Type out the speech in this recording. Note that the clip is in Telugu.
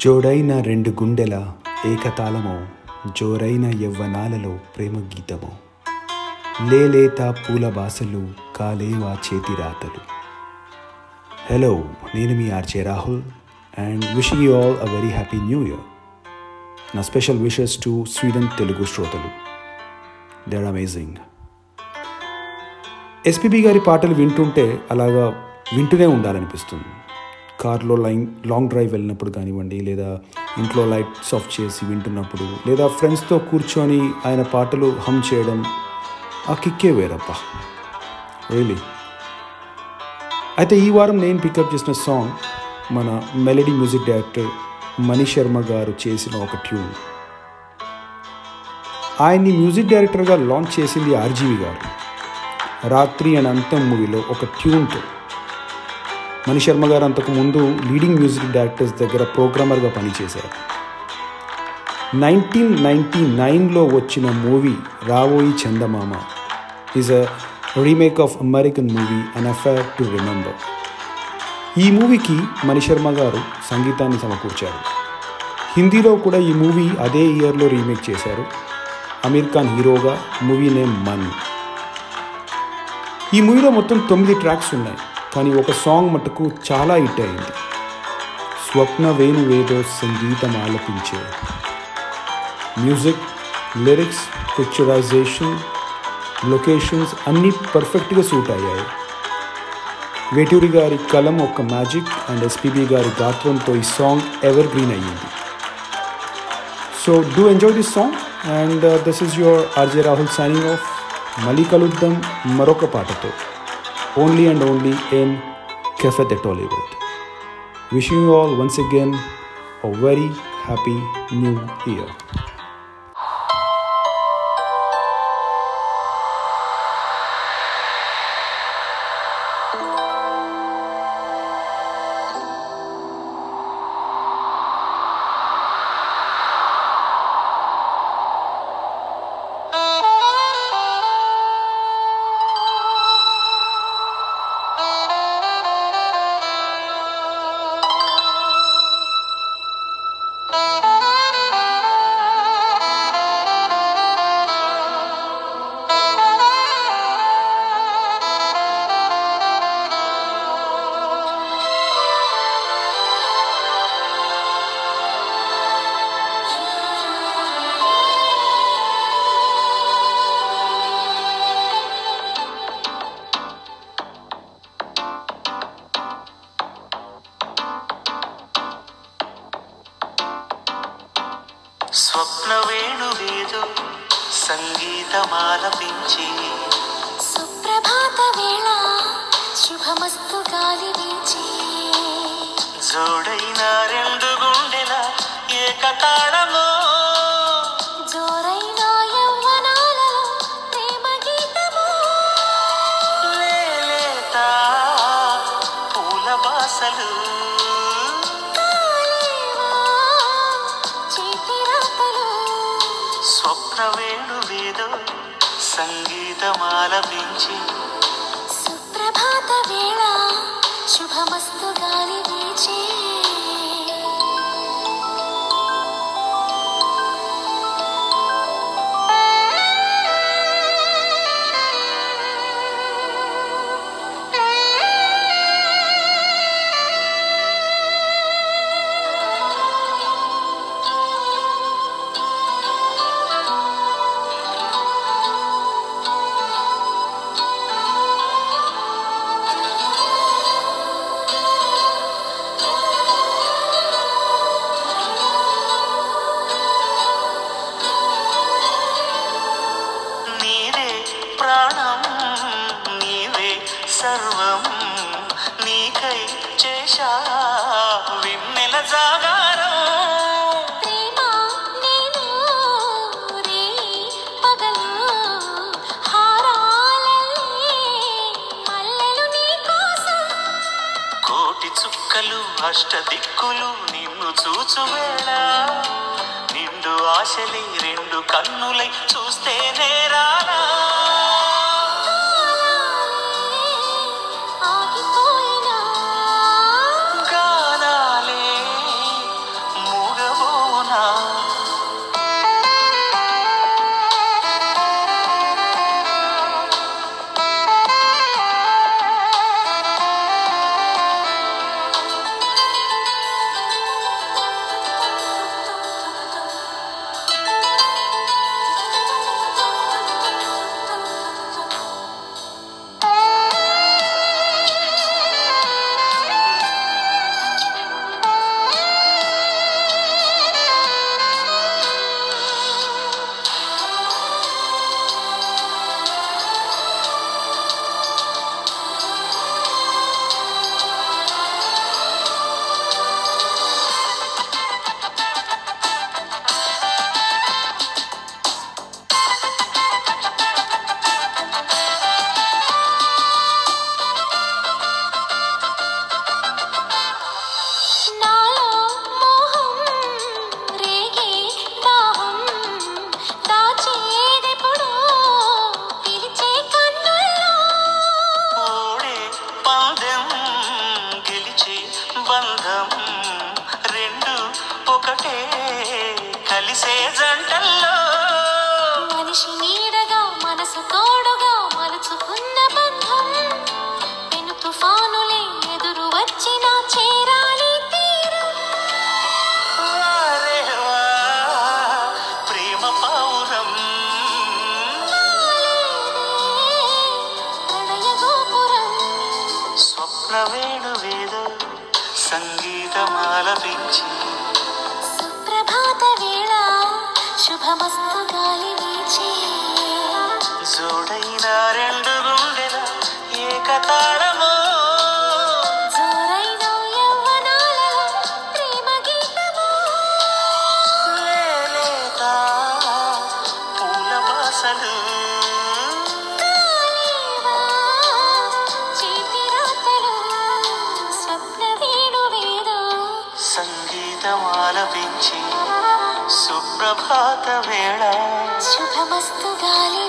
జోడైన రెండు గుండెల ఏకతాళమో జోరైన యవ్వనాలలో ప్రేమ గీతమో లేలేత పూల బాసలు కాలేవా చేతి రాతలు హలో నేను మీ RJ Rahul and wishing you all a very happy new year నా special wishes to Sweden Telugu శ్రోతలు. దే ఆర్ అమేజింగ్ ఎస్పీబీ గారి పాటలు వింటుంటే అలాగా వింటూనే ఉండాలనిపిస్తుంది. కార్లో లైన్ లాంగ్ డ్రైవ్ వెళ్ళినప్పుడు కానివ్వండి లేదా ఇంట్లో లైట్స్ ఆఫ్ చేసి వింటున్నప్పుడు లేదా ఫ్రెండ్స్తో కూర్చొని ఆయన పాటలు హమ్ చేయడం ఆ కిక్కే వేరప్ప. రియలీ అయితే ఈ వారం నేను పికప్ చేసిన సాంగ్ మన melody music director Mani Sharma గారు చేసిన ఒక ట్యూన్ ఆయన్ని మ్యూజిక్ డైరెక్టర్గా లాంచ్ చేసింది ఆర్జీవి గారు. రాత్రి అండ్ అంతం మూవీలో ఒక ట్యూన్తో మణిశర్మ గారు అంతకు ముందు లీడింగ్ మ్యూజిక్ డైరెక్టర్స్ దగ్గర ప్రోగ్రామర్గా పనిచేశారు. నైన్టీన్ నైంటీ నైన్లో వచ్చిన movie Ravoyi Chandamama is a remake of American movie an affair to remember ఈ మూవీకి మణిశర్మ గారు సంగీతాన్ని సమకూర్చారు. హిందీలో కూడా ఈ మూవీ అదే ఇయర్లో రీమేక్ చేశారు. అమీర్ ఖాన్ హీరోగా మూవీ నేమ్ మన్ ఈ మూవీలో మొత్తం తొమ్మిది ట్రాక్స్ ఉన్నాయి. కానీ ఒక సాంగ్ మటుకు చాలా హిట్ అయింది. స్వప్న వేణువేదో సంగీతం ఆలపించే. మ్యూజిక్ లిరిక్స్ పిక్చరైజేషన్ లొకేషన్స్ అన్నీ పర్ఫెక్ట్గా సూట్ అయ్యాయి. వేటూరి గారి కలం ఒక మ్యాజిక్ అండ్ ఎస్పీబి గారి గాత్రంతో ఈ సాంగ్ ఎవర్ గ్రీన్ అయ్యింది. So do enjoy this song and this is your RJ Rahul signing off మళ్ళీ కలుద్దాం మరొక పాటతో. only and only in Cafe de Tollywood. Wishing you all once again a very happy new year. స్వప్న వేణువేదో సంగీతమాలపించి. సుప్రభాత వేళ శుభమస్తు గాలి వీచి. జోడైన రెండు గుండెల ఏకతాళమో. జోరైన యవ్వనాలలో ప్రేమ గీతము లేలేత పూల బాసలు. స్వప్న వేణువేదో సంగీతమాలపించి సుప్రభాత వేళ శుభమ చేశా విన్నెల జాగారం. ప్రేమ నేను రే పగలు హారాలల్లే మల్లెలు నీ కోసం. కోటి చుక్కలు అష్ట దిక్కులు నిన్ను చూచువేళ నిండు ఆశలే రెండు కన్నులై చూస్తే నేరాలా కలిసే జంటల్లో మనిషి నీడగా మనసు తోడుగా మలుచుకున్న బంధం. పెను తుఫానులే ఎదురు వచ్చినా చేరాలి తీరం. వారేవా ప్రేమ పౌరం. ప్రణయ గోపురం. స్వప్న వేణువేదో సంగీతమాలపించి శుభమస్తు గాలి వీచే జోడైన రెండు గుండెల ఏకతాళమో జోరైన యవ్వనాలలో ప్రేమ గీతము లేలేత పూల బాసలు కాలేవా చేతి సుప్రభాత వేళ శుభమస్తు గాలి